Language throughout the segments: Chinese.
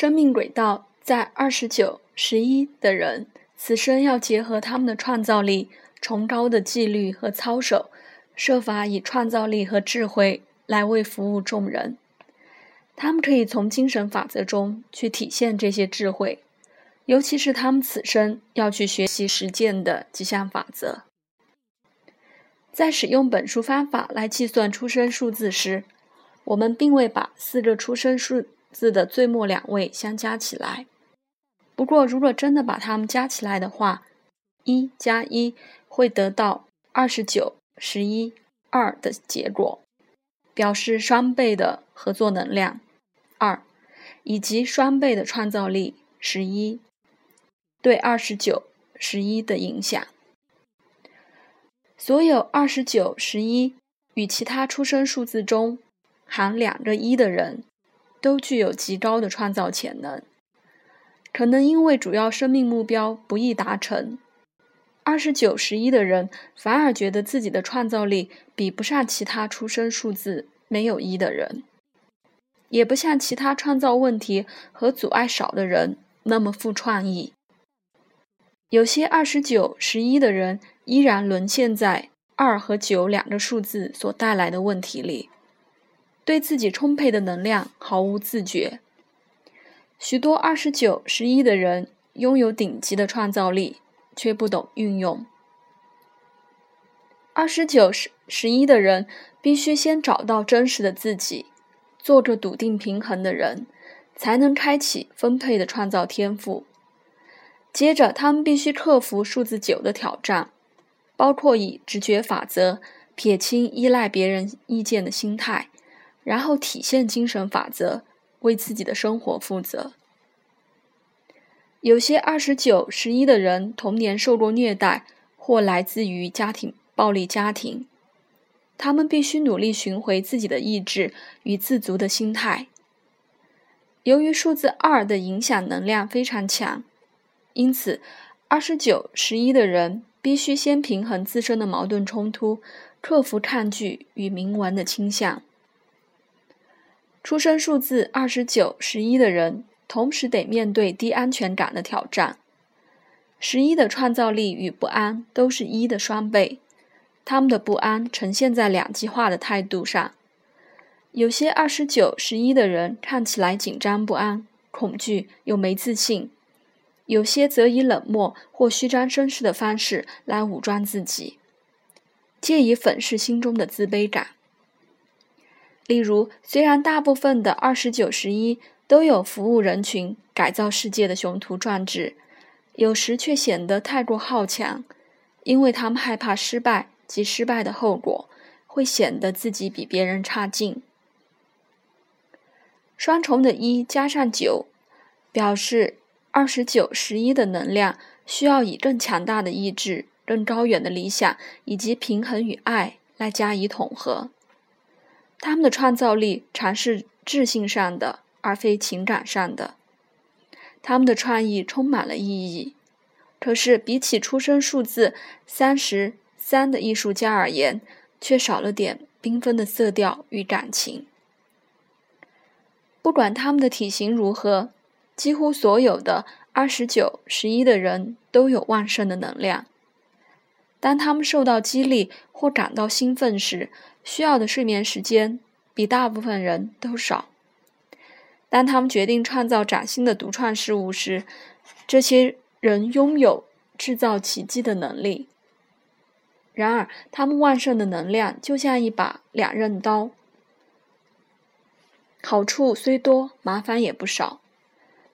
生命轨道在二十九、十一的人，此生要结合他们的创造力、崇高的纪律和操守，设法以创造力和智慧来为服务众人。他们可以从精神法则中去体现这些智慧，尤其是他们此生要去学习实践的几项法则。在使用本书方法来计算出生数字时，我们并未把四个出生数字的最末两位相加起来。不过，如果真的把它们加起来的话，一加一会得到二十九、十一、二的结果，表示双倍的合作能量。二，以及双倍的创造力十一，对二十九、十一的影响。所有二十九、十一与其他出生数字中含两个一的人，都具有极高的创造潜能。可能因为主要生命目标不易达成，二十九、十一的人反而觉得自己的创造力比不上其他出生数字没有一的人。也不像其他创造问题和阻碍少的人那么富创意。有些二十九、十一的人依然沦陷在二和九两个数字所带来的问题里，对自己充沛的能量毫无自觉。许多二十九、十一的人拥有顶级的创造力，却不懂运用。二十九、十十一的人必须先找到真实的自己。做着笃定平衡的人，才能开启分配的创造天赋。接着，他们必须克服数字九的挑战，包括以直觉法则撇清依赖别人意见的心态，然后体现精神法则，为自己的生活负责。有些二十九、十一的人童年受过虐待，或来自于家庭暴力家庭。他们必须努力寻回自己的意志与自足的心态。由于数字二的影响能量非常强，因此二十九、十一的人必须先平衡自身的矛盾冲突，克服抗拒与冥顽的倾向。出生数字二十九、十一的人同时得面对低安全感的挑战。十一的创造力与不安都是一的双倍。他们的不安呈现在两极化的态度上，有些二十九、十一的人看起来紧张不安、恐惧又没自信；有些则以冷漠或虚张声势的方式来武装自己，借以粉饰心中的自卑感。例如，虽然大部分的二十九、十一都有服务人群、改造世界的雄图壮志，有时却显得太过好强，因为他们害怕失败。及失败的后果会显得自己比别人差劲。双重的一加上九，表示二十九十一的能量需要以更强大的意志、更高远的理想以及平衡与爱来加以统合。他们的创造力常是智性上的，而非情感上的。他们的创意充满了意义，可是比起出生数字三十。三的艺术家而言，却少了点缤纷的色调与感情。不管他们的体型如何，几乎所有的二十九、十一的人都有旺盛的能量。当他们受到激励或感到兴奋时，需要的睡眠时间比大部分人都少。当他们决定创造崭新的独创事物时，这些人拥有制造奇迹的能力。然而，他们旺盛的能量就像一把两刃刀，好处虽多，麻烦也不少。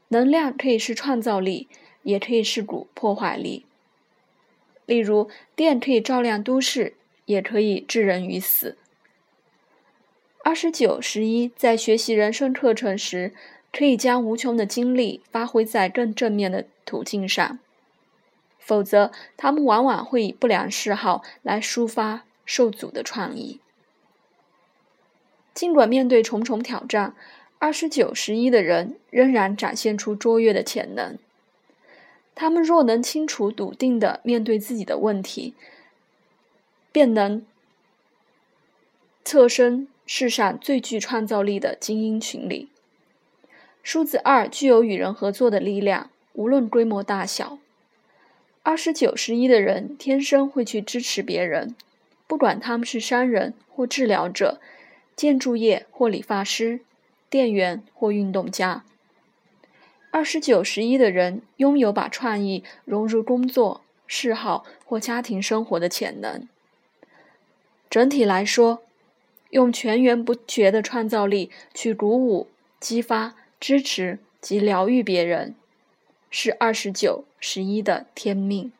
能量可以是创造力，也可以是股破坏力。例如，电可以照亮都市，也可以置人于死。二十九、十一在学习人生课程时，可以将无穷的精力发挥在更正面的途径上。否则，他们往往会以不良嗜好来抒发受阻的创意。尽管面对重重挑战，二十九、十一的人仍然展现出卓越的潜能。他们若能清楚、笃定的面对自己的问题，便能侧身世上最具创造力的精英群里。数字二具有与人合作的力量，无论规模大小。二十九十一的人天生会去支持别人，不管他们是商人或治疗者，建筑业或理发师，店员或运动家。二十九十一的人拥有把创意融入工作、嗜好或家庭生活的潜能。整体来说，用全员不绝的创造力去鼓舞、激发、支持及疗愈别人。是二十九十一的天命。